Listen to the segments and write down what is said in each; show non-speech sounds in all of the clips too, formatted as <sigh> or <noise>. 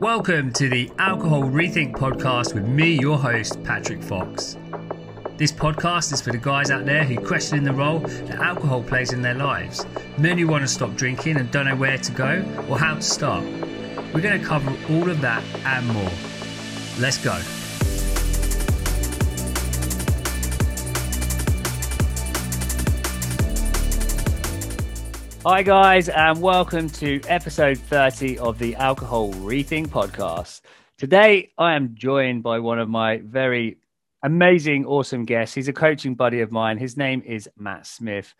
Welcome to the Alcohol Rethink podcast with me, your host, Patrick Fox. This podcast is for the guys out there who question the role that alcohol plays in their lives, men who want to stop drinking and don't know where to go or how to start. We're going to cover all of that and more. Let's go. Hi, guys, and welcome to episode 30 of the Alcohol Rethink podcast. Today, I am joined by one of my very amazing, awesome guests. He's a coaching buddy of mine. His name is Matt Smith.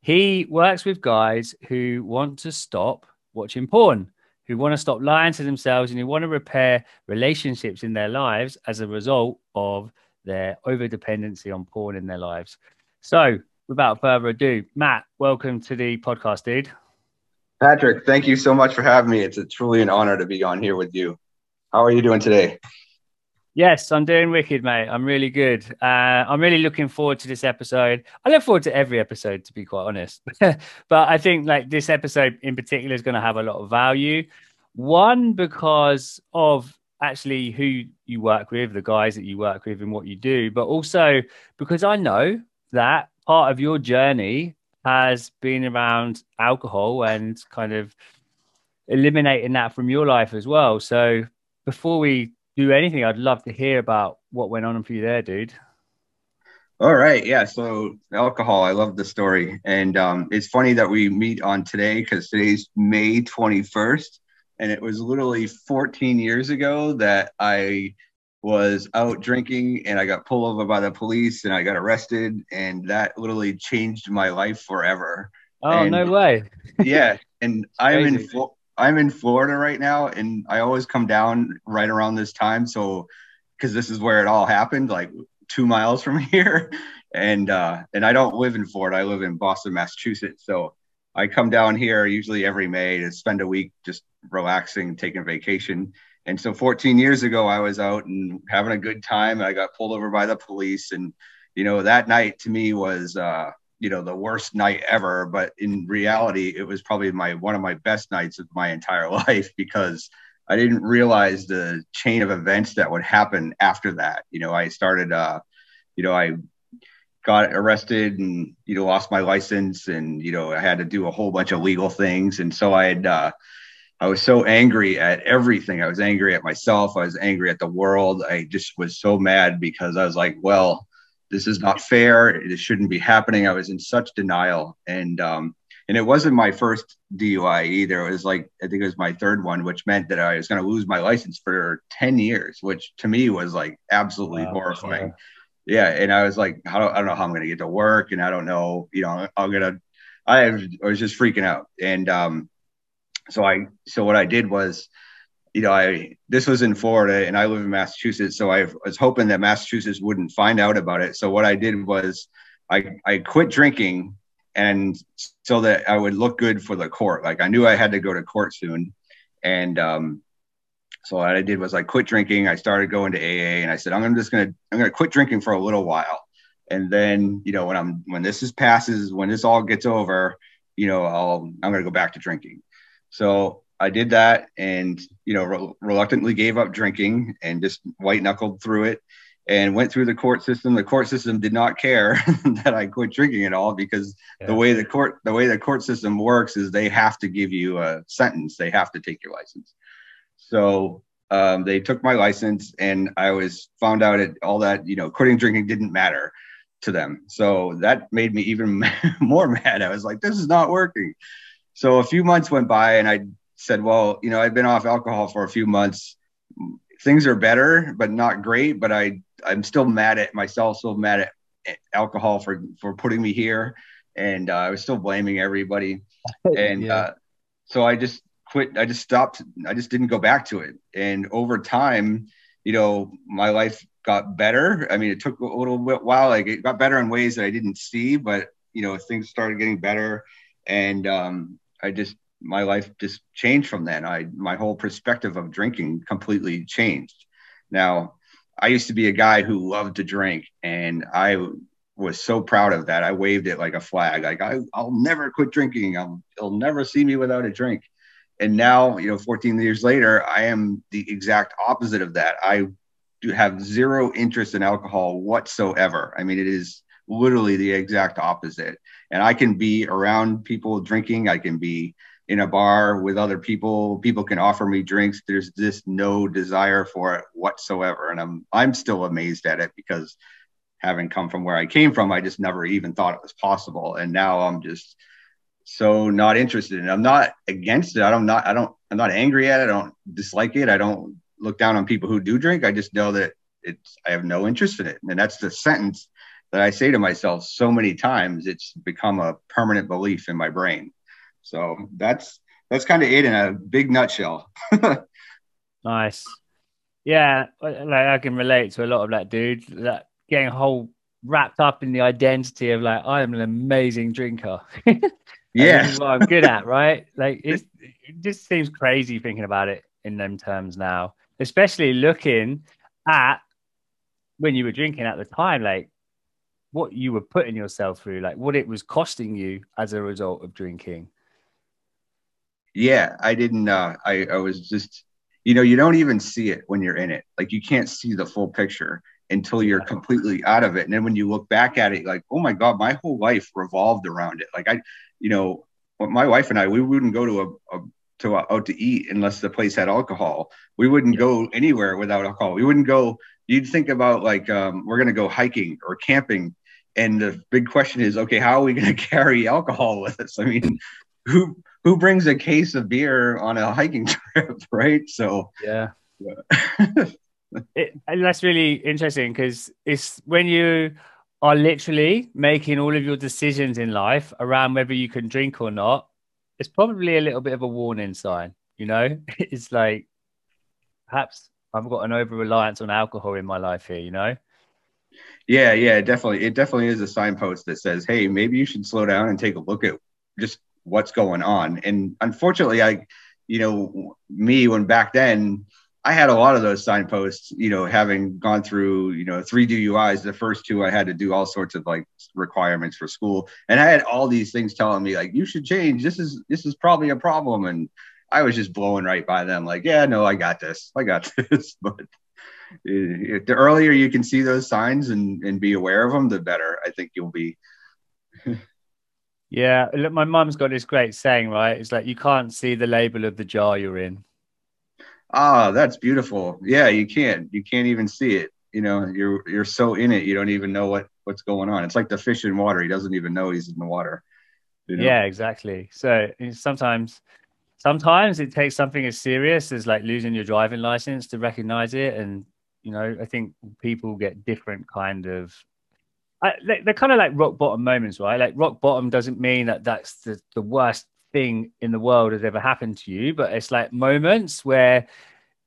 He works with guys who want to stop watching porn, who want to stop lying to themselves, and who want to repair relationships in their lives as a result of their over dependency on porn in their lives. So, without further ado, Matt, welcome to the podcast, dude. Patrick, thank you so much for having me. It's a, truly an honor to be on here with you. How are you doing today? Yes, I'm doing wicked, mate. I'm really good. Uh, I'm really looking forward to this episode. I look forward to every episode, to be quite honest. <laughs> but I think like this episode in particular is going to have a lot of value. One because of actually who you work with, the guys that you work with, and what you do, but also because I know that part of your journey has been around alcohol and kind of eliminating that from your life as well. So before we do anything, I'd love to hear about what went on for you there, dude. All right. Yeah. So alcohol, I love the story. And um, it's funny that we meet on today because today's May 21st. And it was literally 14 years ago that I was out drinking and I got pulled over by the police and I got arrested and that literally changed my life forever. Oh and, no way. <laughs> yeah, and I'm in I'm in Florida right now and I always come down right around this time so cuz this is where it all happened like 2 miles from <laughs> here and uh and I don't live in Florida. I live in Boston, Massachusetts. So I come down here usually every May to spend a week just relaxing, taking vacation and so 14 years ago, I was out and having a good time. I got pulled over by the police. And, you know, that night to me was, uh, you know, the worst night ever. But in reality, it was probably my one of my best nights of my <laughs> entire life because I didn't realize the chain of events that would happen after that. You know, I started, uh, you know, I got arrested and, you know, lost my license and, you know, I had to do a whole bunch of legal things. And so I had, uh, I was so angry at everything. I was angry at myself. I was angry at the world. I just was so mad because I was like, well, this is not fair. This shouldn't be happening. I was in such denial. And, um, and it wasn't my first DUI either. It was like, I think it was my third one, which meant that I was going to lose my license for 10 years, which to me was like absolutely wow, horrifying. Yeah. And I was like, how do, I don't know how I'm going to get to work. And I don't know, you know, I'm going to, I was just freaking out. And, um, so I so what I did was, you know, I this was in Florida and I live in Massachusetts, so I was hoping that Massachusetts wouldn't find out about it. So what I did was I I quit drinking and so that I would look good for the court. Like I knew I had to go to court soon. And um so what I did was I quit drinking. I started going to AA and I said, I'm just gonna I'm gonna quit drinking for a little while. And then, you know, when I'm when this is passes, when this all gets over, you know, I'll I'm gonna go back to drinking. So I did that and, you know, re- reluctantly gave up drinking and just white knuckled through it and went through the court system. The court system did not care <laughs> that I quit drinking at all because yeah. the way the court the way the court system works is they have to give you a sentence. They have to take your license. So um, they took my license and I was found out at all that you know quitting drinking didn't matter to them. So that made me even <laughs> more mad. I was like, this is not working. So a few months went by and I said, well, you know, I've been off alcohol for a few months. Things are better, but not great. But I, I'm still mad at myself, still mad at alcohol for, for putting me here. And uh, I was still blaming everybody. <laughs> And yeah. uh, so I just quit. I just stopped. I just didn't go back to it. And over time, you know, my life got better. I mean, it took a little while. Like it got better in ways that I didn't see, but you know, things started getting better. And um, I just my life just changed from then. I my whole perspective of drinking completely changed. Now, I used to be a guy who loved to drink, and I was so proud of that. I waved it like a flag. Like I, I'll never quit drinking. I'll, you'll never see me without a drink. and now you know 14 years later i am the exact opposite of that i do have zero interest in alcohol whatsoever i mean it is literally the exact opposite and i can be around people drinking. I can be in a bar with other people. People can offer me drinks. There's just no desire for it whatsoever. And i'm i'm still amazed at it because having come from where i came from i just never even thought it was possible. And now i'm just so not interested. In it. i'm not against it. I don't not i don't i'm not angry at it. I don't dislike it. I don't look down on people who do drink. I just know that it's i have no interest in it. And that's the sentence that i say to myself so many times it's become a permanent belief in my brain so that's that's kind of it in a big nutshell. <laughs> nice. Yeah, like I can relate to a lot of that, dude. That getting whole wrapped up in the identity of like I am an amazing drinker. <laughs> yeah, what I'm good at, right? <laughs> Like it just seems crazy thinking about it in them terms now, especially looking at when you were drinking at the time. Like what you were putting yourself through, like what it was costing you as a result of drinking yeah, I didn't. Uh, I I was just, you know, you don't even see it when you're in it. Like you can't see the full picture until you're completely out of it. And then when you look back at it, like, oh my god, my whole life revolved around it. Like I, you know, my wife and I, we wouldn't go to a, a to a, out to eat unless the place had alcohol. We wouldn't yeah. go anywhere without alcohol. We wouldn't go. You'd think about like um, we're going to go hiking or camping, and the big question is, okay, how are we going <laughs> to carry alcohol with us? I mean, who who brings a case of beer on a hiking <laughs> trip, right? So yeah, yeah. <laughs> it, that's really interesting because it's when you are literally making all of your decisions in life around whether you can drink or not. It's probably a little bit of a warning sign, you know. It's like perhaps I've got an over reliance on alcohol in my life here, you know. Yeah, yeah, definitely. It definitely is a signpost that says, "Hey, maybe you should slow down and take a look at just what's going on. And unfortunately, I, you know, me when back then, I had a lot of those signposts, you know, having gone through, you know, three DUIs. The first two, I had to do all sorts of like requirements for school, and I had all these things telling me like, you should change. This is this is probably a problem, and I was just blowing right by them, like, yeah, no, I got this, I got <laughs> this. but the earlier you can see those signs and and be aware of them, the better. I think you'll be. <laughs> Yeah, look, my mum's got this great saying, right? It's like you can't see the label of the jar you're in. Ah, that's beautiful. Yeah, you can't. You can't even see it. You know, you're you're so in it, you don't even know what what's going on. It's like the fish in water. He doesn't even know he's in the water. You know? Yeah, exactly. So sometimes, sometimes it takes something as serious as like losing your driving license to recognize it, and you know, I think people get different kind of I, they're kind of like rock bottom moments, right? Like rock bottom doesn't mean that that's the, the worst thing in the world has ever happened to you, but it's like moments where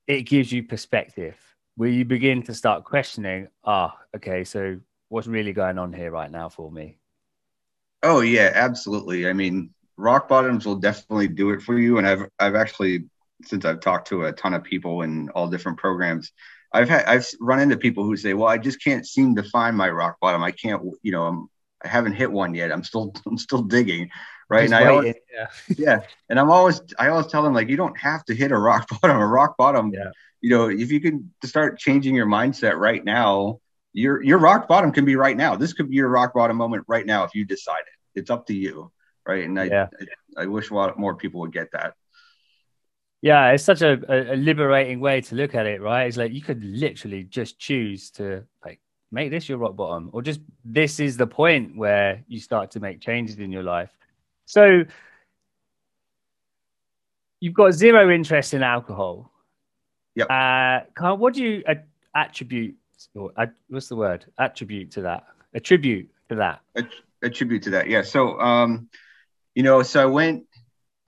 it gives you perspective, where you begin to start questioning, ah, okay, so what's really going on here right now for me? Oh yeah, absolutely. I mean, rock bottoms will definitely do it for you. And I've I've actually since I've talked to a ton of people in all different programs, I've had I've run into people who say, "Well, I just can't seem to find my rock bottom. I can't, you know, I'm I haven't hit one yet. I'm still <laughs> I'm still digging, right?" Just and I always, yeah. <laughs> yeah, and I'm always I always tell them like, you don't have to hit a rock <laughs> bottom. A rock bottom, yeah. you know, if you can start changing your mindset right now, your your rock bottom can be right now. This could be your rock bottom moment right now if you decide it. It's up to you, right? And I yeah. I, I wish a lot more people would get that. Yeah, it's such a, a, liberating way to look at it, right? It's like you could literally just choose to like make this your rock bottom, or just this is the point where you start to make changes in your life. So you've got zero interest in alcohol. Yeah. Uh, what do you attribute, or what's the word? Attribute to that? Attribute to that? Attribute to that. Yeah. So, um, you know, so I went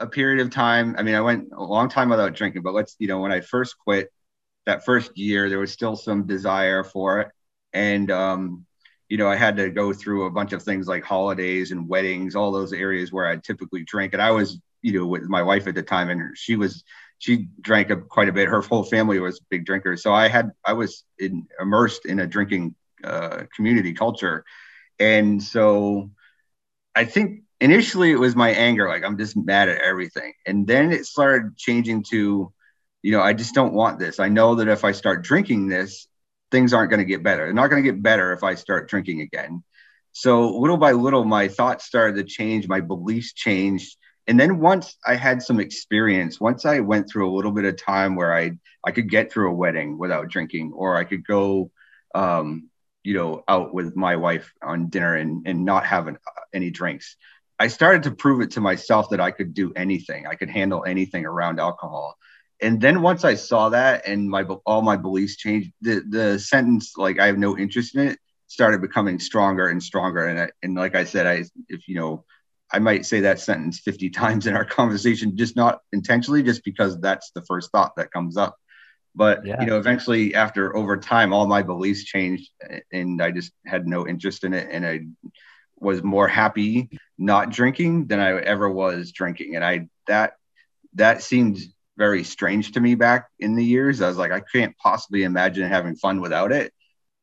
a period of time. I mean, I went a long time without drinking, but let's, you know, when I first quit that first year, there was still some desire for it. And, um, you know, I had to go through a bunch of things like holidays and weddings, all those areas where I typically drink. And I was, you know, with my wife at the time, and she was, she drank a, quite a bit. Her whole family was big drinkers. So I had, I was in, immersed in a drinking uh, community culture. And so I think initially it was my anger, like I'm just mad at everything. And then it started changing to, you know, I just don't want this. I know that if I start drinking this, things aren't going to get better. They're not going to get better if I start drinking again. So little by little, my thoughts started to change, my beliefs changed. And then once I had some experience, once I went through a little bit of time where I I could get through a wedding without drinking, or I could go, um, you know, out with my wife on dinner and and not have an, any drinks. I started to prove it to myself that I could do anything. I could handle anything around alcohol. And then once I saw that and my all my beliefs changed, the the sentence like I have no interest in it started becoming stronger and stronger. And I, and like I said, I if you know, I might say that sentence 50 <laughs> times in our conversation, just not intentionally, just because that's the first thought that comes up. But yeah. you know, eventually, after over time, all my beliefs changed, and I just had no interest in it, and I was more happy not drinking than I ever was drinking, and I that that seemed very strange to me back in the years. I was like, I can't possibly imagine having fun without it.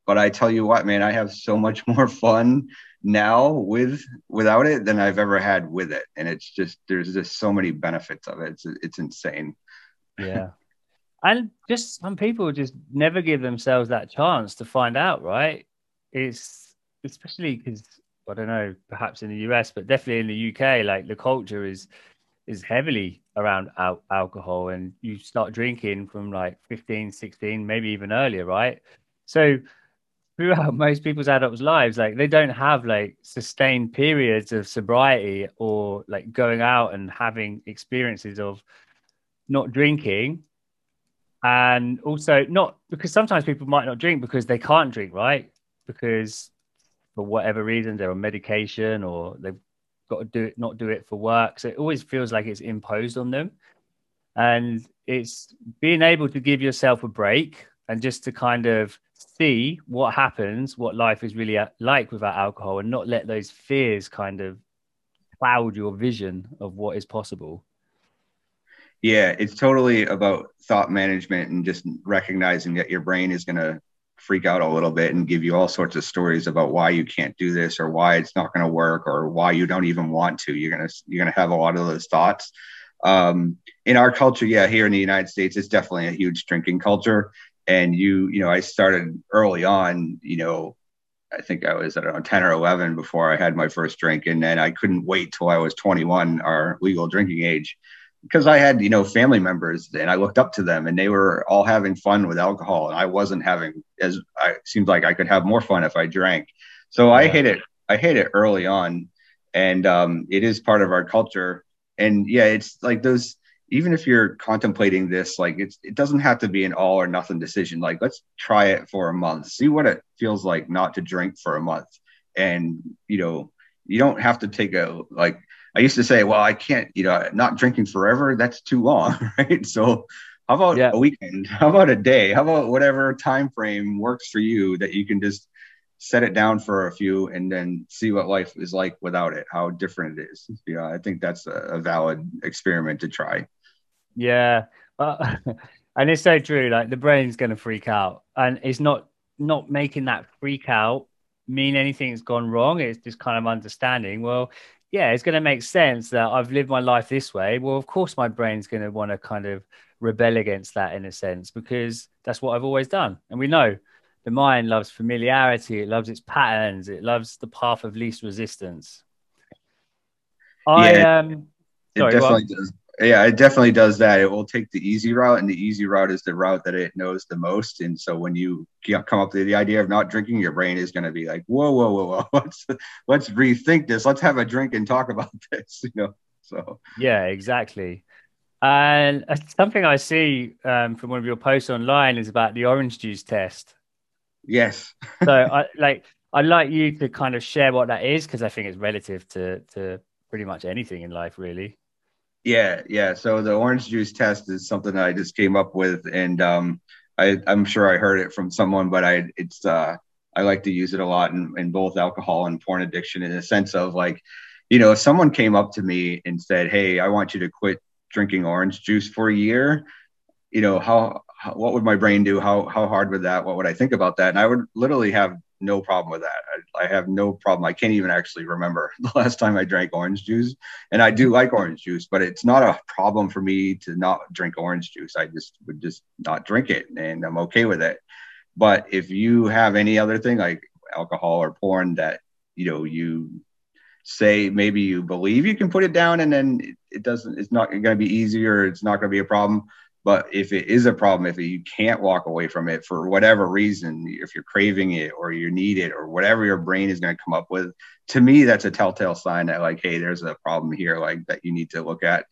But I tell you what, man, I have so much <laughs> more fun now with without it than I've ever had with it, and it's just there's just so many benefits of it. It's it's insane. Yeah, and just some people just never give themselves that chance to find out, right? It's especially because I don't know, perhaps in the US, but definitely in the UK, like the culture is is heavily around al- alcohol and you start drinking from like 15 16 maybe even earlier right? So throughout <laughs> most people's adults lives like they don't have like sustained periods of sobriety or like going out and having experiences of not drinking. And also not because sometimes people might not drink because they can't drink right? Because for whatever reason they're on medication or they've got to do it not do it for work so it always feels like it's imposed on them and it's being able to give yourself a break and just to kind of see what happens, what life is really uh, like without alcohol, and not let those fears kind of cloud your vision of what is possible. Yeah, it's totally about thought management and just recognizing that your brain is going to freak out a little bit and give you all sorts of stories about why you can't do this or why it's not going to work or why you don't even want to. You're to you're to have a lot of those thoughts. Um, in our culture, yeah, here in the United States, it's definitely a huge drinking culture and you you know i started early on you know i think i was I don't know, 10 or 11 before i had my first drink and then i couldn't wait till i was 21 our legal drinking age because i had you know family members and i looked up to them and they were all having fun with alcohol and i wasn't having as i seemed like i could have more fun if i drank so yeah. i hit it i hit it early on and um, it is part of our culture and yeah it's like those even if you're contemplating this, like it's it doesn't have to be an all or nothing decision. Like let's try it for a month, see what it feels like not to drink for a month, and you know you don't have to take a like I used to say, well, I can't, you know, not drinking forever. That's too long, <laughs> right? So how about yeah. a weekend? How about a day? How about whatever time frame works for you that you can just set it down for a few and then see what life is like without it, how different it is. Yeah, I think that's a, a valid experiment to try. Yeah, but <laughs> and it's so true. Like the brain's going to freak out, and it's not not making that freak out mean anything's gone wrong. It's just kind of understanding. Well, yeah, it's going to make sense that I've lived my life this way. Well, of course, my brain's going to want to kind of rebel against that in a sense because that's what I've always done, and we know the mind loves familiarity. It loves its patterns. It loves the path of least resistance. I yeah, um, sorry, it definitely well, does yeah, it definitely does that. It will take the easy route, and the easy route is the route that it knows the most. And so when you come up with the idea of not drinking, your brain is going to be like, "Whoa, whoa, whoa, whoa! <laughs> Let's let's rethink this. Let's have a drink and talk about <laughs> this." You know. So yeah, exactly. And something I see um, from one of your posts online is about the orange juice test. Yes. <laughs> so I like I'd like you to kind of share what that is because I think it's relative to to pretty much anything in life, really. Yeah, yeah. So the orange juice test is something that I just came up with, and um, I, I'm sure I heard it from someone, but I it's uh, I like to use it a lot in, in both alcohol and porn addiction in a sense of like, you know, if someone came up to me and said, "Hey, I want you to quit drinking orange juice for a year," you know, how, how what would my brain do? How how hard would that? What would I think about that? And I would literally have no problem with that. I, I, have no problem. I can't even actually remember <laughs> the last time I drank orange juice, and I do like orange juice, but it's not a problem for me to not drink orange juice. I just would just not drink it, and I'm okay with it. But if you have any other thing like alcohol or porn that you know you say maybe you believe you can put it down and then it, it doesn't it's not going to be easier it's not going to be a problem but if it is a problem, if you can't walk away from it for whatever reason, if you're craving it or you need it or whatever your brain is going to come up with, to me, that's a telltale sign that like, hey, there's a problem here, like that you need to look at.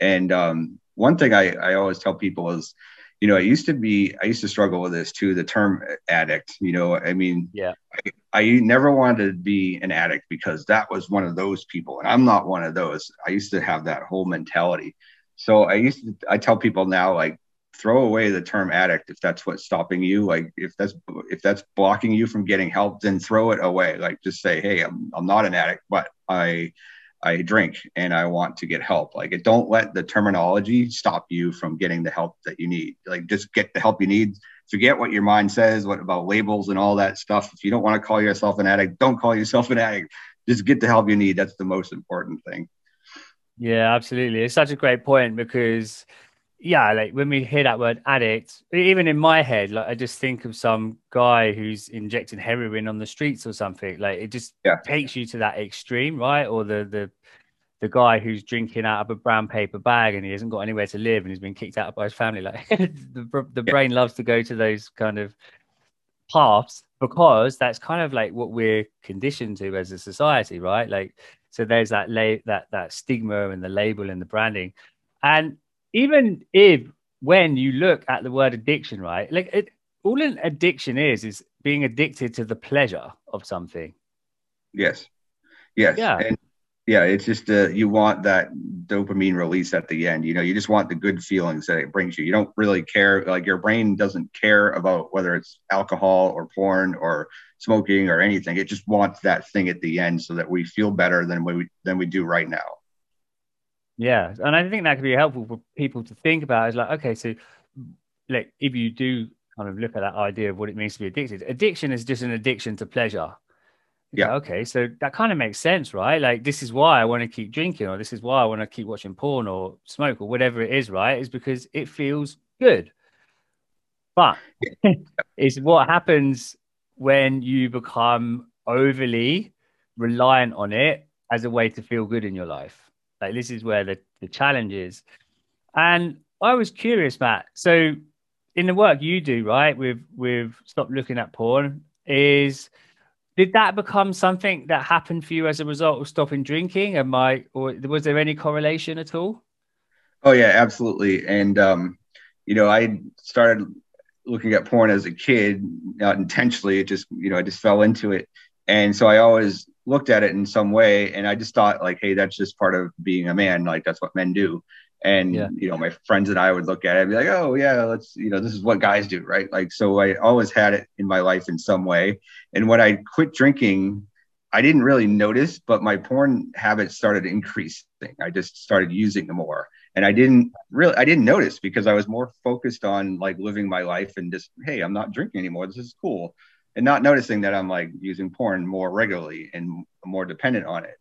And um, one thing I, I always tell people is, you know, I used to be, I used to struggle with this too, the term addict. You know, I mean, yeah, I, I never wanted to be an addict because that was one of those people, and I'm not one of those. I used to have that whole mentality so I used to, I tell people now, like, throw away the term addict if that's what's stopping you. Like, if that's, if that's blocking you from getting help, then throw it away. Like, just say, hey, I'm, I'm not an addict, but I, I drink and I want to get help. Like, don't let the terminology stop you from getting the help that you need. Like, just get the help you need. Forget what your mind says, what about labels and all that stuff. If you don't want to call yourself an addict, don't call yourself an addict. Just get the help you need. That's the most important thing. Yeah, absolutely. It's such a great point because, yeah, like when we hear that word addict, even in my head, like I just think of some guy who's injecting heroin on the streets or something. Like it just yeah. takes you to that extreme, right? Or the the the guy who's drinking out of a brown paper bag and he hasn't got anywhere to live and he's been kicked out by his family. Like <laughs> the the yeah. brain loves to go to those kind of paths because that's kind of like what we're conditioned to as a society, right? Like so there's that la- that that stigma and the label and the branding, and even if when you look at the word addiction, right, like it, all an addiction is is being addicted to the pleasure of something. Yes. Yes. Yeah. And yeah, it's just uh, you want that dopamine release at the end. You know, you just want the good feelings that it brings you. You don't really care, like your brain doesn't care about whether it's alcohol or porn or smoking or anything. It just wants that thing at the end so that we feel better than we than we do right now. Yeah, and I think that could be helpful for people to think about. Is like, okay, so like if you do kind of look at that idea of what it means to be addicted, addiction is just an addiction to pleasure yeah. Okay. So that kind of makes sense, right? Like this is why I want to keep drinking, or this is why I want to keep watching porn or smoke or whatever it is, right? Is because it feels good. But <laughs> it's what happens when you become overly reliant on it as a way to feel good in your life. Like this is where the, the challenge is. And I was curious, Matt. So in the work you do, right, with with stop looking at porn, is did that become something that happened for you as a result of stopping drinking? Am I, or was there any correlation at all? Oh yeah, absolutely. And um, you know, I started looking at porn as a kid, not intentionally. It just, you know, I just fell into it, and so I always looked at it in some way, and I just thought like, hey, that's just part of being a man. Like that's what men do. And yeah. you know, my friends and I would look at it and be like, "Oh yeah, let's you know, this is what guys do, right?" Like, so I always had it in my life in some way. And when I quit drinking, I didn't really notice, but my porn habits started increasing. I just started using them more, and I didn't really, I didn't notice because I was more focused on like living my life and just, hey, I'm not drinking anymore. This is cool, and not noticing that I'm like using porn more regularly and more dependent on it.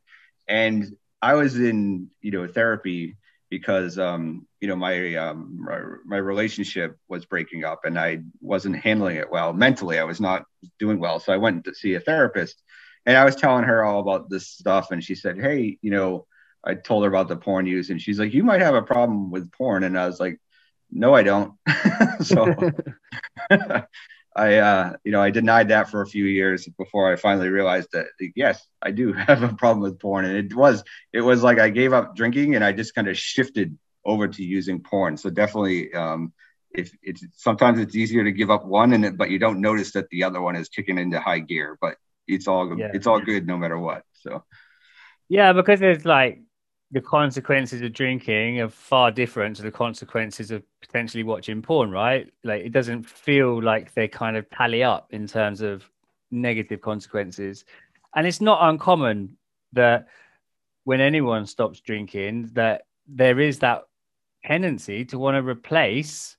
And I was in, you know, therapy because um, you know my, um, my, my relationship was breaking up and I wasn't handling it well mentally. I was not doing well, so I went to see a therapist, and I was telling her all about this stuff, and she said, "Hey, you know." I told her about the porn use, and she's like, "You might have a problem with porn," and I was like, "No, I don't." <laughs> so <laughs> I, uh, you know, I denied that for a few years before I finally realized that yes, I do <laughs> have a problem with porn, and it was, it was like I gave up drinking and I just kind of shifted over to using porn. So definitely, um, if it's sometimes it's easier to give up one, and it, but you don't notice that the other one is kicking into high gear. But it's all, yeah. it's all good no matter what. So, yeah, because it's like the consequences of drinking are far different to the consequences of potentially watching porn, right? Like it doesn't feel like they kind of tally up in terms of negative consequences. And it's not uncommon that when anyone stops drinking, that there is that tendency to want to replace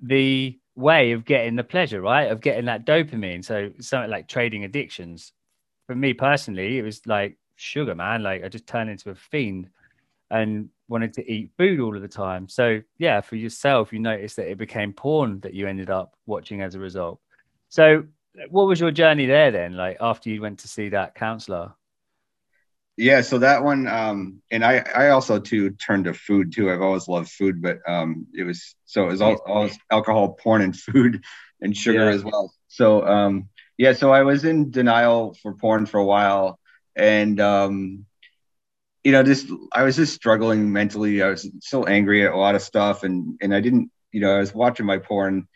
the way of getting the pleasure, right? Of getting that dopamine. So something like trading addictions. For me personally, it was like sugar, man. Like I just turned into a fiend and wanted to eat food all of the time. So yeah, for yourself, you noticed that it became porn that you ended up watching as a result. So what was your journey there then? Like after you went to see that counselor? Yeah, so that one, um, and I, I also too turned to food too. I've always loved food, but um, it was so it was all, all alcohol, porn, and food, and sugar yeah. as well. So um, yeah, so I was in denial for porn for a while, and um, you know, just I was just struggling mentally. I was so angry at a lot of stuff, and and I didn't, you know, I was watching my porn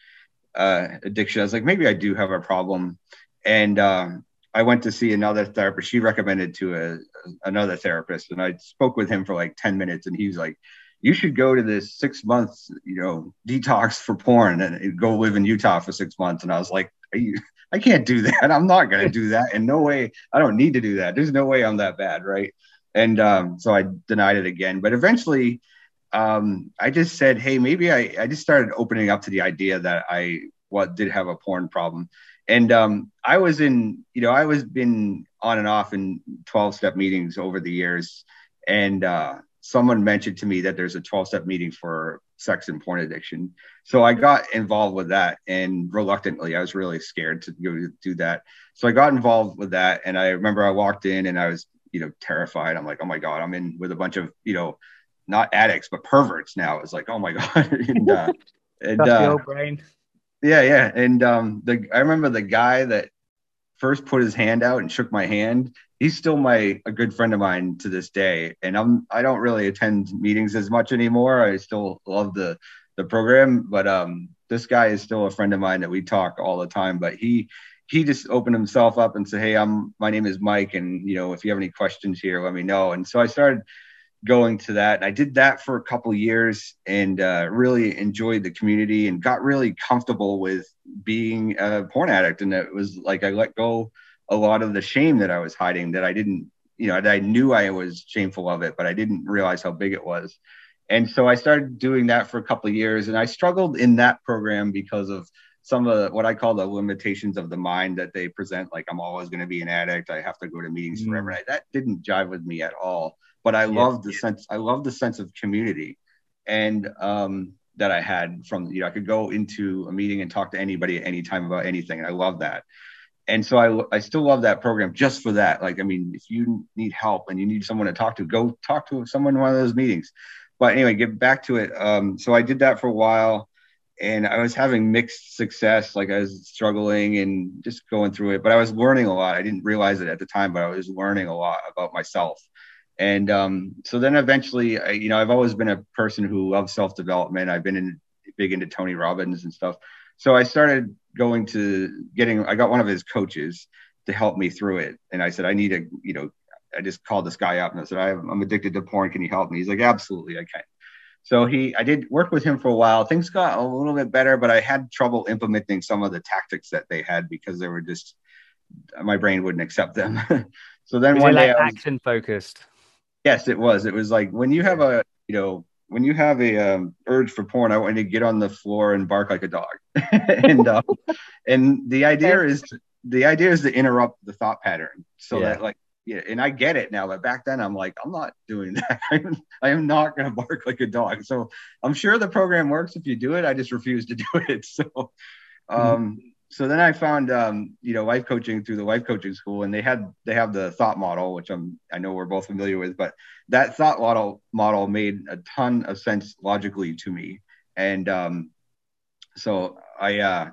uh, addiction. I was like, maybe I do have a problem, and um, I went to see another therapist. She recommended to a, another therapist, and I spoke with him for like ten minutes, and he was like, "You should go to this six months, you know, detox for porn, and go live in Utah for six months." And I was like, "I can't do that. I'm not going to do that. And no way. I don't need to do that. There's no way I'm that bad, right?" And um, so I denied it again. But eventually, um, I just said, "Hey, maybe I." I just started opening up to the idea that I what did have a porn problem and um, I was in, you know, I was been on and off in 12 step meetings over the years. And uh, someone mentioned to me that there's a 12 step meeting for sex and porn addiction. So I got involved with that and reluctantly, I was really scared to do that. So I got involved with that. And I remember I walked in and I was, you know, terrified. I'm like, oh my God, I'm in with a bunch of, you know, not addicts, but perverts now. It's like, oh my <laughs> God. and, uh, <laughs> and, uh, brain. Yeah, yeah. And um, the I remember the guy that first put his hand out and shook my hand. He's still my a good friend of mine to this day. And I'm I don't really attend meetings as much anymore. I still love the the program, but um, this guy is still a friend of mine that we talk all the time. But he he just opened himself up and said, "Hey, I'm my name is Mike, and you know if you have any questions here, let me know." And so I started going to that. And I did that for a couple years and uh, really enjoyed the community and got really comfortable with being a porn addict. And it was like I let go a lot of the shame that I was hiding that I didn't, you know, I knew I was shameful of it, but I didn't realize how big it was. And so I started doing that for a couple of years and I struggled in that program because of some of the, what I call the limitations of the mind that they present. Like I'm always going to be an addict. I have to go to meetings mm. forever. That didn't jive with me at all but I yeah, love the yeah. sense I love the sense of community and um, that I had from you know I could go into a meeting and talk to anybody at any time about anything and I love that and so I, I still love that program just for that like I mean if you need help and you need someone to talk to go talk to someone in one of those meetings but anyway get back to it um, so I did that for a while and I was having mixed success like I was struggling and just going through it but I was learning a lot I didn't realize it at the time but I was learning a lot about myself and um, so then eventually, I, you know, I've always been a person who loves self development. I've been in, big into Tony Robbins and stuff. So I started going to getting, I got one of his coaches to help me through it. And I said, I need a, you know, I just called this guy up and I said, I'm addicted to porn. Can you help me? He's like, absolutely, I can. So he, I did work with him for a while. Things got a little bit better, but I had trouble implementing some of the tactics that they had because they were just, my brain wouldn't accept them. <laughs> so then Was one day, like action focused. Yes, it was. It was like when you have a, you know, when you have a um, urge for porn, I want to get on the floor and bark like a dog. <laughs> and uh, <laughs> and the idea is the idea is to interrupt the thought pattern so yeah. that like yeah, and I get it now, but back then I'm like, I'm not doing <laughs> that. I'm, I am not going to bark like a dog. So I'm sure the program works if you do it. I just refuse to <laughs> do it. So, mm-hmm. um, so then I found um, you know life coaching through the life coaching school, and they had they have the thought model, which I'm I know we're both familiar with, but that thought model model made a ton of sense logically to me, and um, so I uh,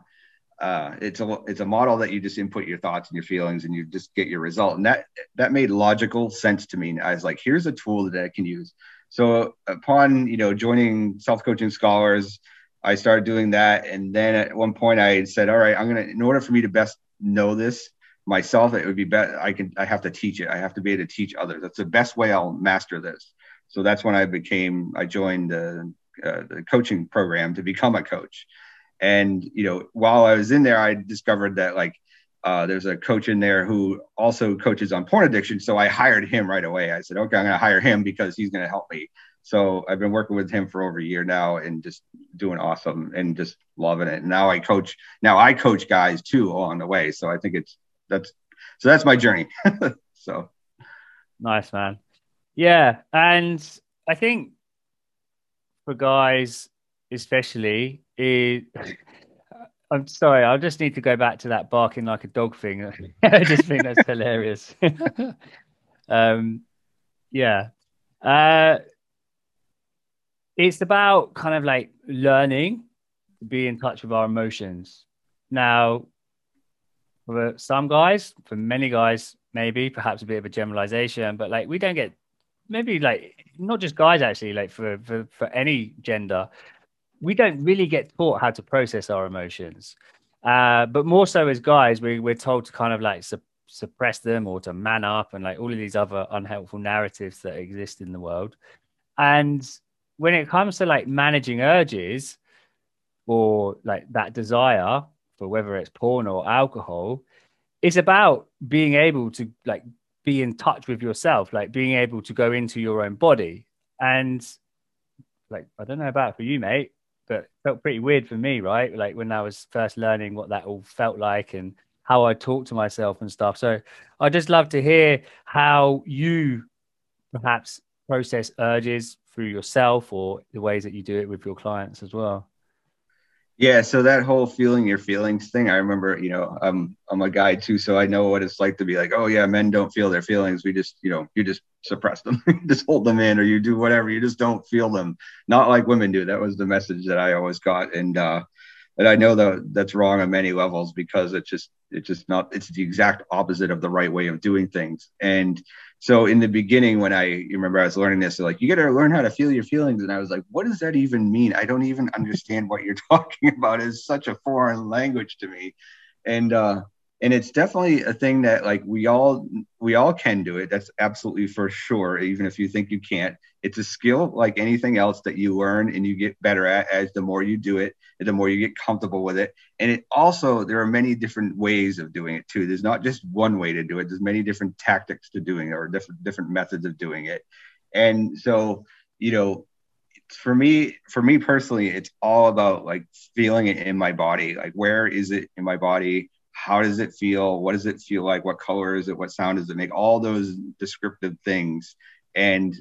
uh, it's a it's a model that you just input your thoughts and your feelings, and you just get your result, and that that made logical sense to me. I was like, here's a tool that I can use. So upon you know joining self coaching scholars I started doing that. And then at one point I said, all right, I'm to, in order for me to best know this myself, it would be better. I can, I have to teach it. I have to be able to teach others. That's the best way I'll master this. So that's when I became, I joined the, uh, the coaching program to become a coach. And, you know, while I was in there, I discovered that like, uh, there's a coach in there who also coaches on porn addiction. So I hired him right away. I said, okay, I'm going to hire him because he's going to help me So I've been working with him for over a year now and just doing awesome and just loving it. Now I coach, now I coach guys too along the way. So I think it's, that's, so that's my journey. <laughs> so nice, man. Yeah. And I think for guys, especially, it, <sighs> I'm sorry, I'll just need to go back to that barking like a dog thing. <laughs> I just think that's hilarious. <laughs> um, yeah. Uh, it's about kind of like learning to be in touch with our emotions. Now, for some guys, for many guys, maybe perhaps a bit of a generalization, but like we don't get maybe like not just guys actually, like for for, for any gender, we don't really get taught how to process our emotions. Uh, but more so as guys, we, we're told to kind of like su- suppress them or to man up and like all of these other unhelpful narratives that exist in the world. And when it comes to like managing urges or like that desire for whether it's porn or alcohol, it's about being able to like be in touch with yourself, like being able to go into your own body. And like, I don't know about for you, mate, but felt pretty weird for me, right? Like when I was first learning what that all felt like and how I talk to myself and stuff. So I just love to hear how you perhaps process urges through yourself or the ways that you do it with your clients as well? Yeah, so that whole feeling your feelings thing, I remember, you know, I'm I'm a guy too, so I know what it's like to be like, oh yeah, men don't feel their feelings. We just, you know, you just suppress them, <laughs> just hold them in, or you do whatever. You just don't feel them. Not like women do. That was the message that I always got, and uh, and I know that that's wrong on many levels because it's just it's just not. It's the exact opposite of the right way of doing things, and so in the beginning when i remember i was learning this like you got to learn how to feel your feelings. And i was like what does that even mean? I don't even understand what you're <laughs> talking about. It's such a foreign language to me. And uh and it's definitely a thing that like we all we all can do it. That's absolutely for sure even if you think you can't. It's a skill like anything else that you learn and you get better at as the more you do it the more you get comfortable with it. And it also there are many different ways of doing it too. There's not just one way to do it. There's many different tactics to doing it or different different methods of doing it. And so you know for me for me personally it's all about like feeling it in my body. Like where is it in my body how does it feel? What does it feel like? What color is it? What sound does it make? All those descriptive things. And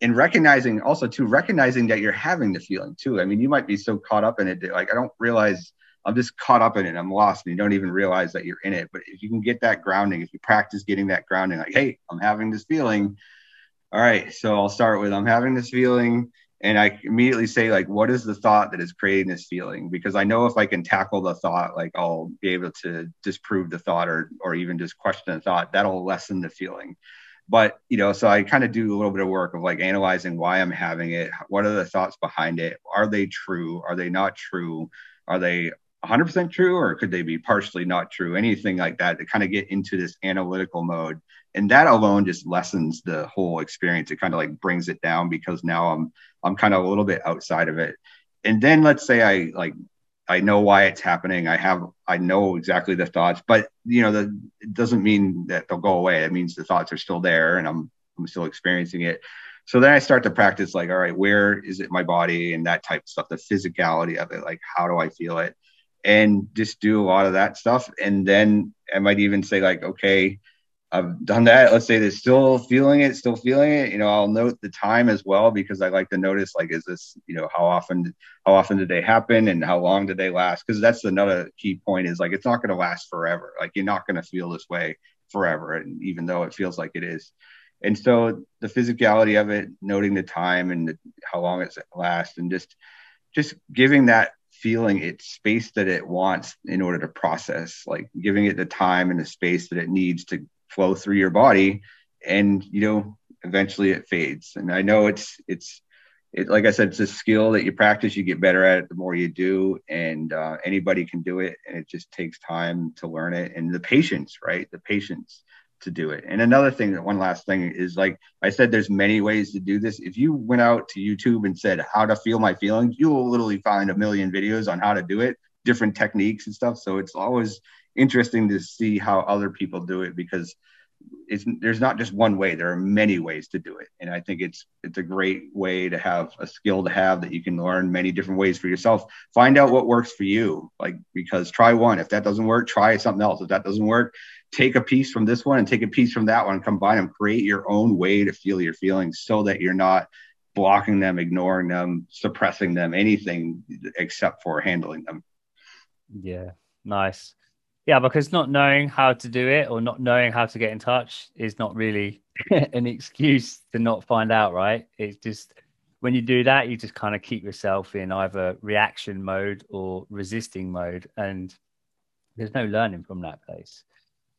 in recognizing also too recognizing that you're having the feeling too. I mean you might be so caught up in it that, like i don't realize i'm just caught up in it. I'm lost and you don't even realize that you're in it. But if you can get that grounding if you practice getting that grounding like hey i'm having this feeling. All right so i'll start with i'm having this feeling and I immediately say like, what is the thought that is creating this feeling? Because I know if I can tackle the thought, like I'll be able to disprove the thought or or even just question the thought. That'll lessen the feeling. But you know, so I kind of do a little bit of work of like analyzing why I'm having it. What are the thoughts behind it? Are they true? Are they not true? Are they 100% true or could they be partially not true anything like that to kind of get into this analytical mode and that alone just lessens the whole experience. It kind of like brings it down because now i'm i'm kind of a little bit outside of it. And then let's say i like i know why it's happening. I have i know exactly the thoughts but you know the, it doesn't mean that they'll go away. It means the thoughts are still there and i'm i'm still experiencing it. So then i start to practice like all right where is it my body and that type of stuff the physicality of it like how do i feel it? And just do a lot of that stuff. And then I might even say like, okay, I've done that. Let's say they're still feeling it, still feeling it. You know, I'll note the time as well because I like to notice like, is this, you know, how often, how often did they happen and how long did they last? Because that's another key point is like it's not going to last forever. Like you're not going to feel this way forever, and even though it feels like it is. And so the physicality of it, noting the time and the, how long it lasts, and just just giving that feeling its space that it wants in order to process, like giving it the time and the space that it needs to flow through your body. And, you know, eventually it fades. And I know it's, it's, it, like I said, it's a skill that you practice, you get better at it the more you do, and uh, anybody can do it. And it just takes time to learn it and the patience, right? The patience to do it. And another thing, that one last thing is like I said, there's many ways to do this. If you went out to YouTube and said how to feel my feelings, you will literally find a million videos on how to do it, different techniques and stuff. So it's always interesting to see how other people do it because it's there's not just one way there are many ways to do it. And i think it's it's a great way to have a skill to have that you can learn many different ways for yourself. Find out what works for you like because try one. If that doesn't work try something else. If that doesn't work take a piece from this one and take a piece from that one combine them. Create your own way to feel your feelings so that you're not blocking them ignoring them suppressing them anything except for handling them. Yeah. Nice yeah, because not knowing how to do it or not knowing how to get in touch is not really <laughs> an excuse to not find out, right? It's just when you do that, you just kind of keep yourself in either reaction mode or resisting mode, and there's no learning from that place.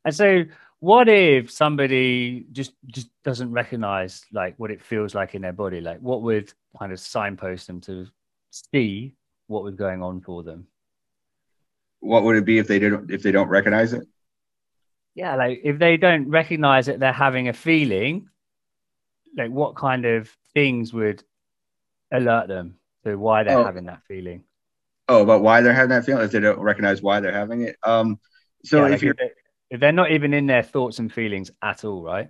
And so, what if somebody just just doesn't recognize like what it feels like in their body? Like, what would kind of signpost them to see what was going on for them? What would it be if they didn't if they don't recognize it? Yeah, like if they don't recognize that they're having a feeling, like what kind of things would alert them to why they're oh. having that feeling? Oh, about why they're having that feeling if they don't recognize why they're having it. Um, so yeah, if like you're if, if they're not even in their thoughts and feelings at all, right?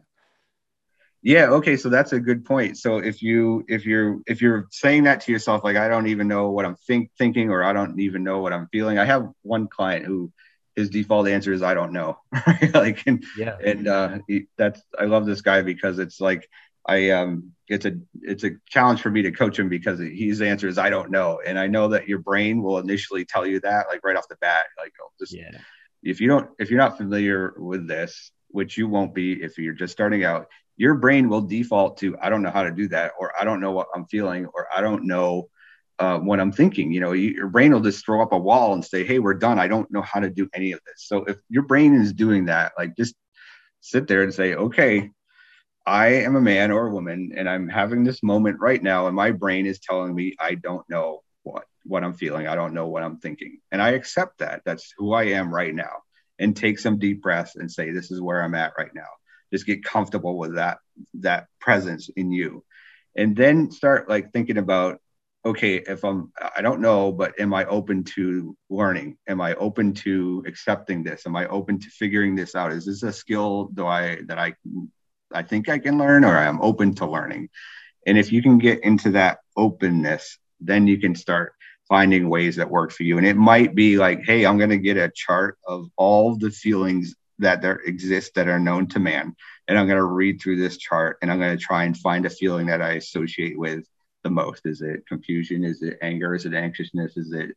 Yeah, okay, so that's a good point. So if you if you're if you're saying that to yourself like I don't even know what I'm think thinking or I don't even know what I'm feeling. I have one client who his default answer is I don't know. <laughs> like and yeah. and uh he, that's I love this guy because it's like I um it's a it's a challenge for me to coach him because his answer is I don't know and I know that your brain will initially tell you that like right off the bat like oh, just yeah. if you don't if you're not familiar with this which you won't be if you're just starting out your brain will default to i don't know how to do that or i don't know what i'm feeling or i don't know uh, what i'm thinking. You know you, your brain will just throw up a wall and say hey we're done. I don't know how to do any of this. So if your brain is doing that like just sit there and say okay i am a man or a woman and i'm having this moment right now and my brain is telling me i don't know what what i'm feeling. I don't know what i'm thinking. And i accept that. That's who i am right now. And take some deep breaths and say this is where i'm at right now just get comfortable with that that presence in you. And then start like thinking about okay if i'm i don't know but am i open to learning? Am i open to accepting this? Am i open to figuring this out? Is this a skill do i that i i think i can learn or i'm open to learning? And if you can get into that openness then you can start finding ways that work for you. And it might be like hey i'm going to get a chart of all the feelings that there exist that are known to man. And I'm going to read through this chart and I'm going to try and find a feeling that I associate with the most. Is it confusion? Is it anger? Is it anxiousness? Is it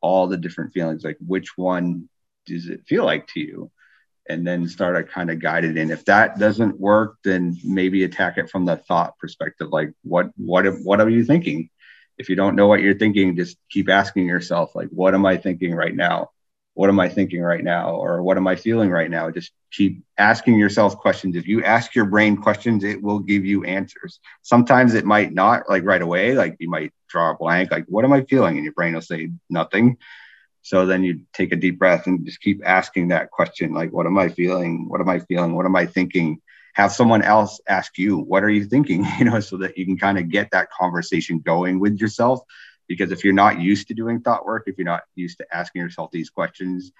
all the different feelings? Like which one does it feel like to you? And then start to kind of guide it in. If that doesn't work, then maybe attack it from the thought perspective. Like what what what are you thinking? If you don't know what you're thinking, just keep asking yourself, like, what am I thinking right now? What am I thinking right now? Or what am I feeling right now? Just keep asking yourself questions. If you ask your brain questions, it will give you answers. Sometimes it might not like right away, like you might draw a blank, like, what am I feeling? And your brain will say nothing. So then you take a deep breath and just keep asking that question, like, what am I feeling? What am I feeling? What am I thinking? Have someone else ask you, what are you thinking? <laughs> You know, so that you can kind of get that conversation going with yourself because if you're not used to doing thought work if you're not used to asking yourself these questions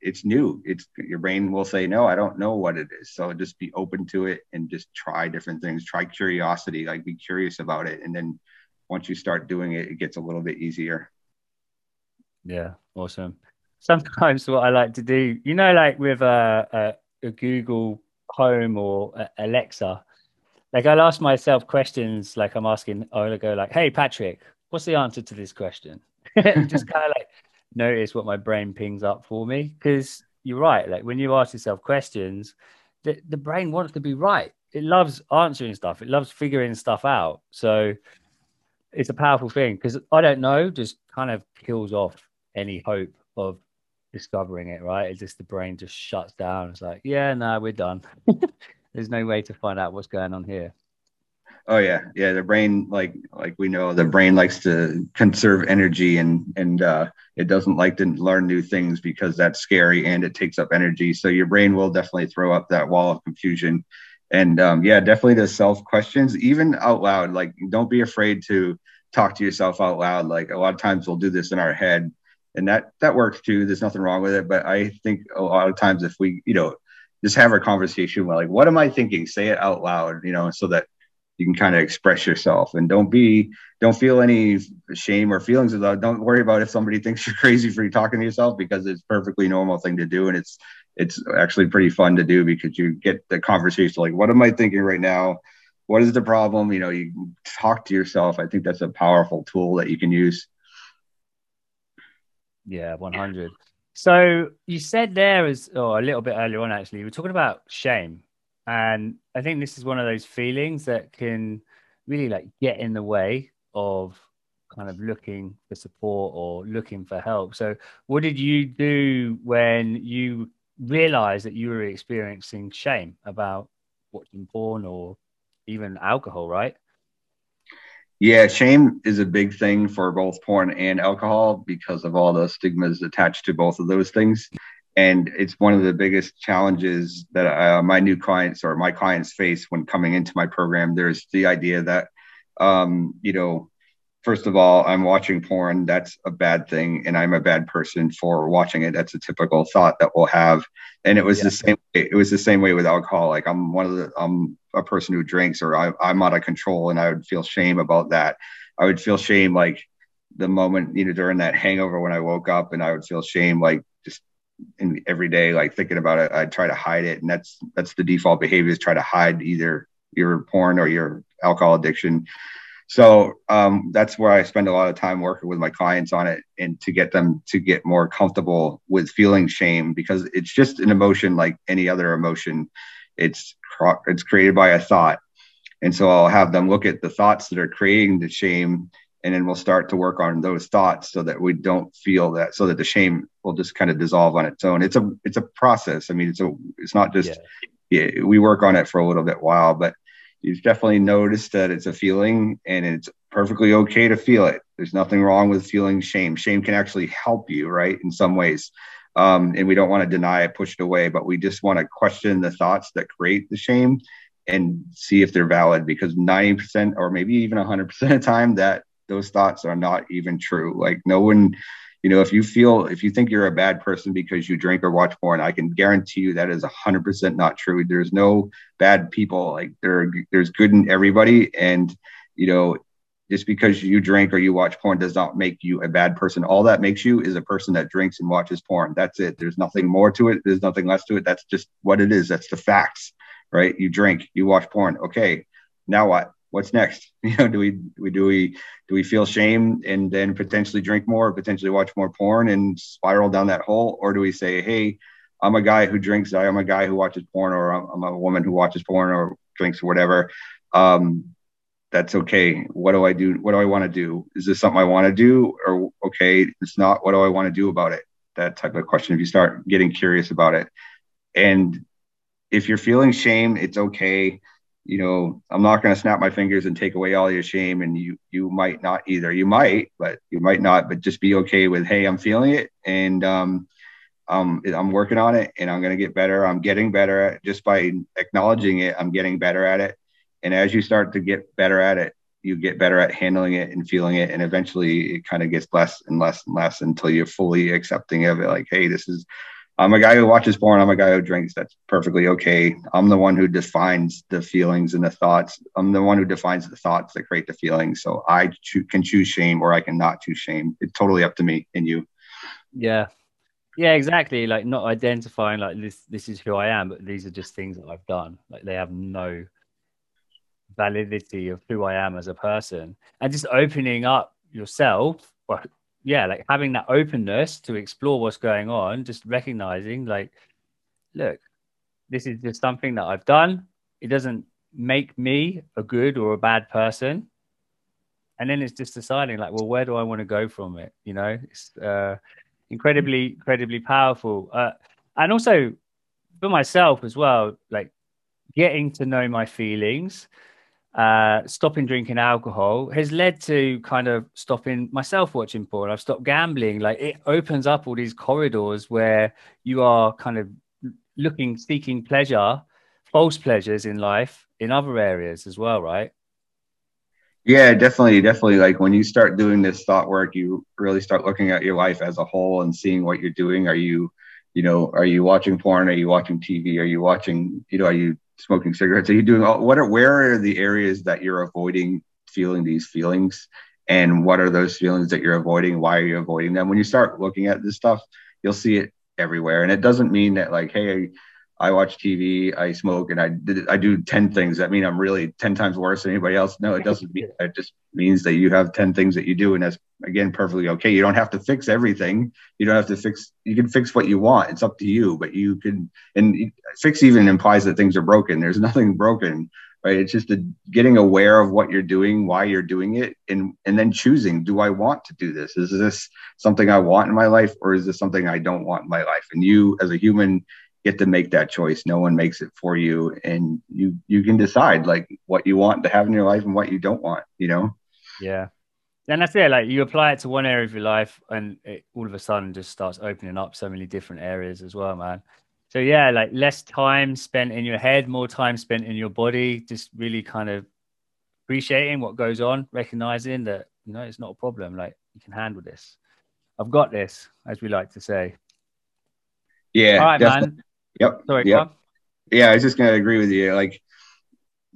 it's new. It's your brain will say no i don't know what it is. So just be open to it and just try different things. Try curiosity like be curious about it. And then once you start doing it it gets a little bit easier. Yeah awesome. Sometimes what i like to do you know like with a, a, a google home or uh, alexa like i'll ask myself questions like i'm asking i'll go like hey patrick what's the answer to this question? <laughs> just kind of like notice what my brain pings up for me. Because you're right. Like when you ask yourself questions, the, the brain wants to be right. It loves answering stuff. It loves figuring stuff out. So it's a powerful thing because I don't know, just kind of kills off any hope of discovering it, right? It's just the brain just shuts down. It's like, yeah, no, nah, we're done. <laughs> There's no way to find out what's going on here. Oh yeah, yeah. The brain, like like we know, the brain likes to conserve energy, and and uh, it doesn't like to learn new things because that's scary and it takes up energy. So your brain will definitely throw up that wall of confusion, and um, yeah, definitely the self questions, even out loud. Like don't be afraid to talk to yourself out loud. Like a lot of times we'll do this in our head, and that that works too. There's nothing wrong with it. But I think a lot of times if we, you know, just have a conversation like what am i thinking say it out loud you know so that you can kind of express yourself and don't be don't feel any shame or feelings about don't worry about if somebody <laughs> thinks you're crazy for talking to yourself because it's perfectly normal thing to do and it's it's actually pretty fun to do because you get the conversation like what am i thinking right now? What is the problem? You know you talk to yourself. I think that's a powerful tool that you can use. Yeah 100 so you said there is as oh, a little bit earlier on actually we were talking about shame and I think this is one of those feelings that can really like get in the way of kind of looking for support or looking for help. So, what did you do when you realized that you were experiencing shame about watching porn or even alcohol, right? Yeah, shame is a big thing for both porn and alcohol because of all the stigmas attached to both of those things and it's one of the biggest challenges that uh, my new clients or my clients face when coming into my program. There's the idea that um, you know first of all i'm watching porn. That's a bad thing and i'm a bad person for watching it. That's a typical thought that we'll have. And it was yeah. the same way, it was the same way with alcohol. Like i'm one of the i'm a person who drinks or I, i'm out of control and i would feel shame about that. I would feel shame like the moment you know during that hangover when i woke up and i would feel shame like just in every day, like thinking about it, I try to hide it. And that's, that's the default behavior is try to hide either your porn or your alcohol addiction. So um, that's where I spend a lot of time working with my clients on it and to get them to get more comfortable with feeling shame because it's just an emotion like any other emotion. It's it's created by a thought. And so I'll have them look at the thoughts that are creating the shame and then we'll start to work on those thoughts so that we don't feel that so that the shame will just kind of dissolve on its own. It's a it's a process. I mean it's a it's not just yeah. yeah we work on it for a little bit while but you've definitely noticed that it's a feeling and it's perfectly okay to feel it. There's nothing wrong with feeling shame. Shame can actually help you right in some ways. Um, and we don't want to deny it push it away but we just want to question the thoughts that create the shame and see if they're valid because 90% or maybe even 100% of the time that those thoughts are not even true. Like no one, you know, if you feel if you think you're a bad person because you drink or watch porn, I can guarantee you that is hundred percent not true. There's no bad people. Like there, there's good in everybody, and you know, just because you drink or you watch porn does not make you a bad person. All that makes you is a person that drinks and watches porn. That's it. There's nothing more to it. There's nothing less to it. That's just what it is. That's the facts, right? You drink, you watch porn. Okay, now what? What's next? <laughs> You know, do we, we do we do we feel shame and then potentially drink more, potentially watch more porn and spiral down that hole, or do we say, hey, I'm a guy who drinks, I'm a guy who watches porn, or I'm a woman who watches porn or drinks or whatever. Um, that's okay. What do I do? What do I want to do? Is this something I want to do, or okay, it's not. What do I want to do about it? That type of question. If you start getting curious about it, and if you're feeling shame, it's okay you know, I'm not going to snap my fingers and take away all your shame. And you, you might not either. You might, but you might not. But just be okay with, hey, I'm feeling it, and um, um, I'm working on it, and I'm going to get better. I'm getting better at just by acknowledging it. I'm getting better at it. And as you start to get better at it, you get better at handling it and feeling it, and eventually it kind of gets less and less and less until you're fully accepting of it. Like, hey, this is I'm a guy who watches porn. I'm a guy who drinks. That's perfectly okay. I'm the one who defines the feelings and the thoughts. I'm the one who defines the thoughts that create the feelings. So I cho- can choose shame or I can not choose shame. It's totally up to me and you. Yeah. Yeah, exactly. Like not identifying like this this is who I am, but these are just things that I've done. Like they have no validity of who I am as a person. And just opening up yourself, or yeah, like having that openness to explore what's going on, just recognizing like, look, this is just something that I've done. It doesn't make me a good or a bad person. And then it's just deciding like, well, where do I want to go from it? You know, it's uh, incredibly, incredibly powerful. Uh, and also for myself as well, like getting to know my feelings uh, stopping drinking alcohol has led to kind of stopping myself watching porn. I've stopped gambling. Like it opens up all these corridors where you are kind of looking, seeking pleasure, false pleasures in life in other areas as well, right? Yeah, definitely, definitely. Like when you start doing this thought work, you really start looking at your life as a whole and seeing what you're doing. Are you you know, are you watching porn? Are you watching TV? Are you watching, you know, are you smoking cigarettes? Are you doing all, what are, where are the areas that you're avoiding feeling these feelings? And what are those feelings that you're avoiding? Why are you avoiding them? When you start looking at this stuff, you'll see it everywhere. And it doesn't mean that like, hey, I watch TV, I smoke, and I I do ten things. That mean I'm really ten times worse than anybody else. No, it doesn't mean. It just means that you have ten things that you do, and that's again perfectly okay. You don't have to fix everything. You don't have to fix. You can fix what you want. It's up to you. But you can, and fix even implies that things are broken. There's <laughs> nothing broken, right? It's just a, getting aware of what you're doing, why you're doing it, and and then choosing. Do I want to do this? Is this something I want in my life, or is this something I don't want in my life? And you, as a human get to make that choice. No one makes it for you, and you you can decide like what you want to have in your life and what you don't want. You know. Yeah. And that's it. Like you apply it to one area of your life, and it all of a sudden just starts opening up so many different areas as well, man. So yeah, like less time spent in your head, more time spent in your body. Just really kind of appreciating what goes on, recognizing that you know it's not a problem. Like you can handle this. I've got this, as we like to say. Yeah. All right, definitely. man. Yep. Sorry, yep. Yeah, I was just gonna agree with you. Like,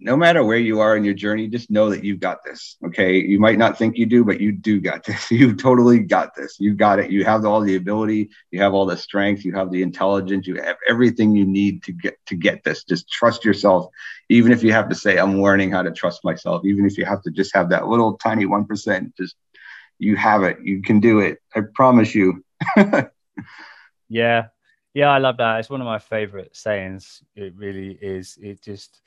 no matter where you are in your journey, just know that you've got this. Okay. You might not think you do, but you do got <laughs> this. You totally got this. You got it. You have all the ability, you have all the strength, you have the intelligence, you have everything you need to get to get this. Just trust yourself. Even if you have to say, I'm learning how to trust myself, even if you have to just have that little tiny one percent, just you have it. You can do it. I promise you. <laughs> yeah, yeah, I love that. It's one of my favorite sayings. It really is. It just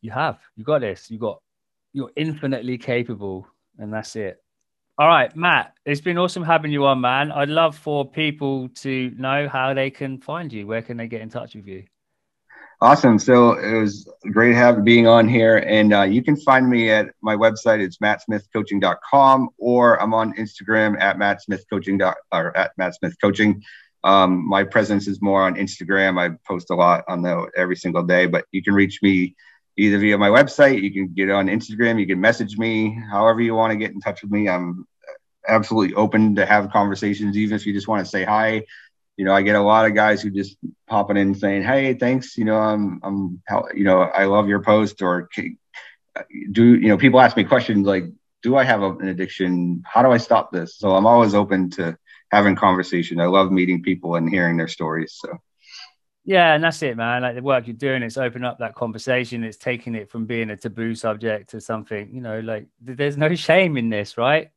you have you got this. You got you're infinitely capable, and that's it. All right, Matt. It's been awesome having you on, man. I'd love for people to know how they can find you. Where can they get in touch with you? Awesome. So it was great having being on here. And uh, you can find me at my website. It's mattsmithcoaching.com or I'm on Instagram at mattsmithcoaching or at mattsmithcoaching. Um, my presence is more on Instagram. I post a lot on there every single day, but you can reach me either via my website, you can get on Instagram, you can message me, however you want to get in touch with me. I'm absolutely open to have conversations, even if you just want to say hi. You know, I get a lot of guys who just popping in saying, "Hey, thanks. You know, I'm, I'm, you know, I love your post." Or do you know? People ask me questions like, "Do I have an addiction? How do I stop this?" So I'm always open to having conversation. I love meeting people and hearing their stories. So yeah, and that's it, man. Like the work you're doing, it's opening up that conversation. It's taking it from being a taboo subject to something, you know, like there's no shame in this, right?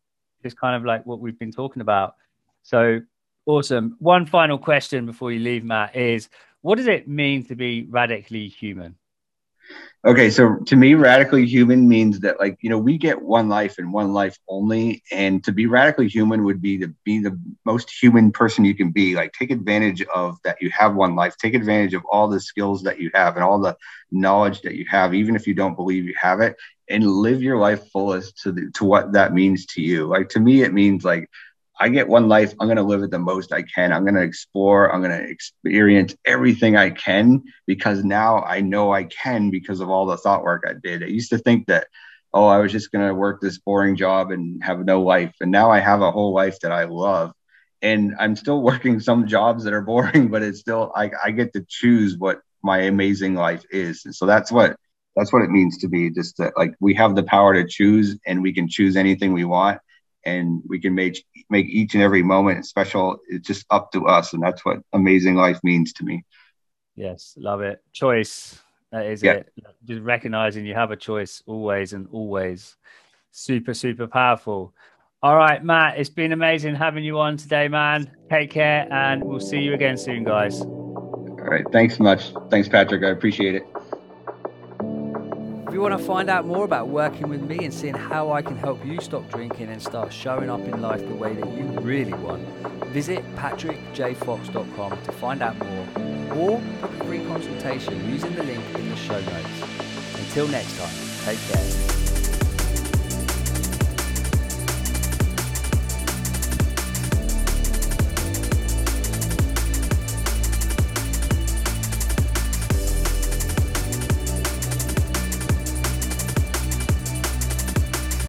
It's kind of like what we've been talking about. So awesome. One final question before you leave, Matt, is what does it mean to be radically human? Okay, so to me, radically human means that like you know we get one life and one life only, and to be radically human would be to be the most human person you can be. Like take advantage of that you have one life. Take advantage of all the skills that you have and all the knowledge that you have, even if you don't believe you have it, and live your life fullest to the, to what that means to you. Like to me, it means like I get one life. I'm going to live it the most I can. I'm going to explore. I'm going to experience everything I can because now I know I can because of all the thought work I did. I used to think that, oh, I was just going to work this boring job and have no life. And now I have a whole life that I love. And I'm still <laughs> working some jobs that are boring, but it's still, I, I get to choose what my amazing life is. And so that's what, that's what it means to be just that like we have the power to choose and we can choose anything we want and we can make make each and every moment special. It's just up to us, and that's what amazing life means to me. Yes, love it. Choice. That is yeah. it. Just recognizing you have a choice always and always. Super, super powerful. All right, Matt, it's been amazing having you on today, man. Take care, and we'll see you again soon, guys. All right. Thanks much. Thanks, Patrick. I appreciate it. If you want to find out more about working with me and seeing how I can help you stop drinking and start showing up in life the way that you really want, visit patrickjfox.com to find out more or book a free consultation using the link in the show notes. Until next time, take care.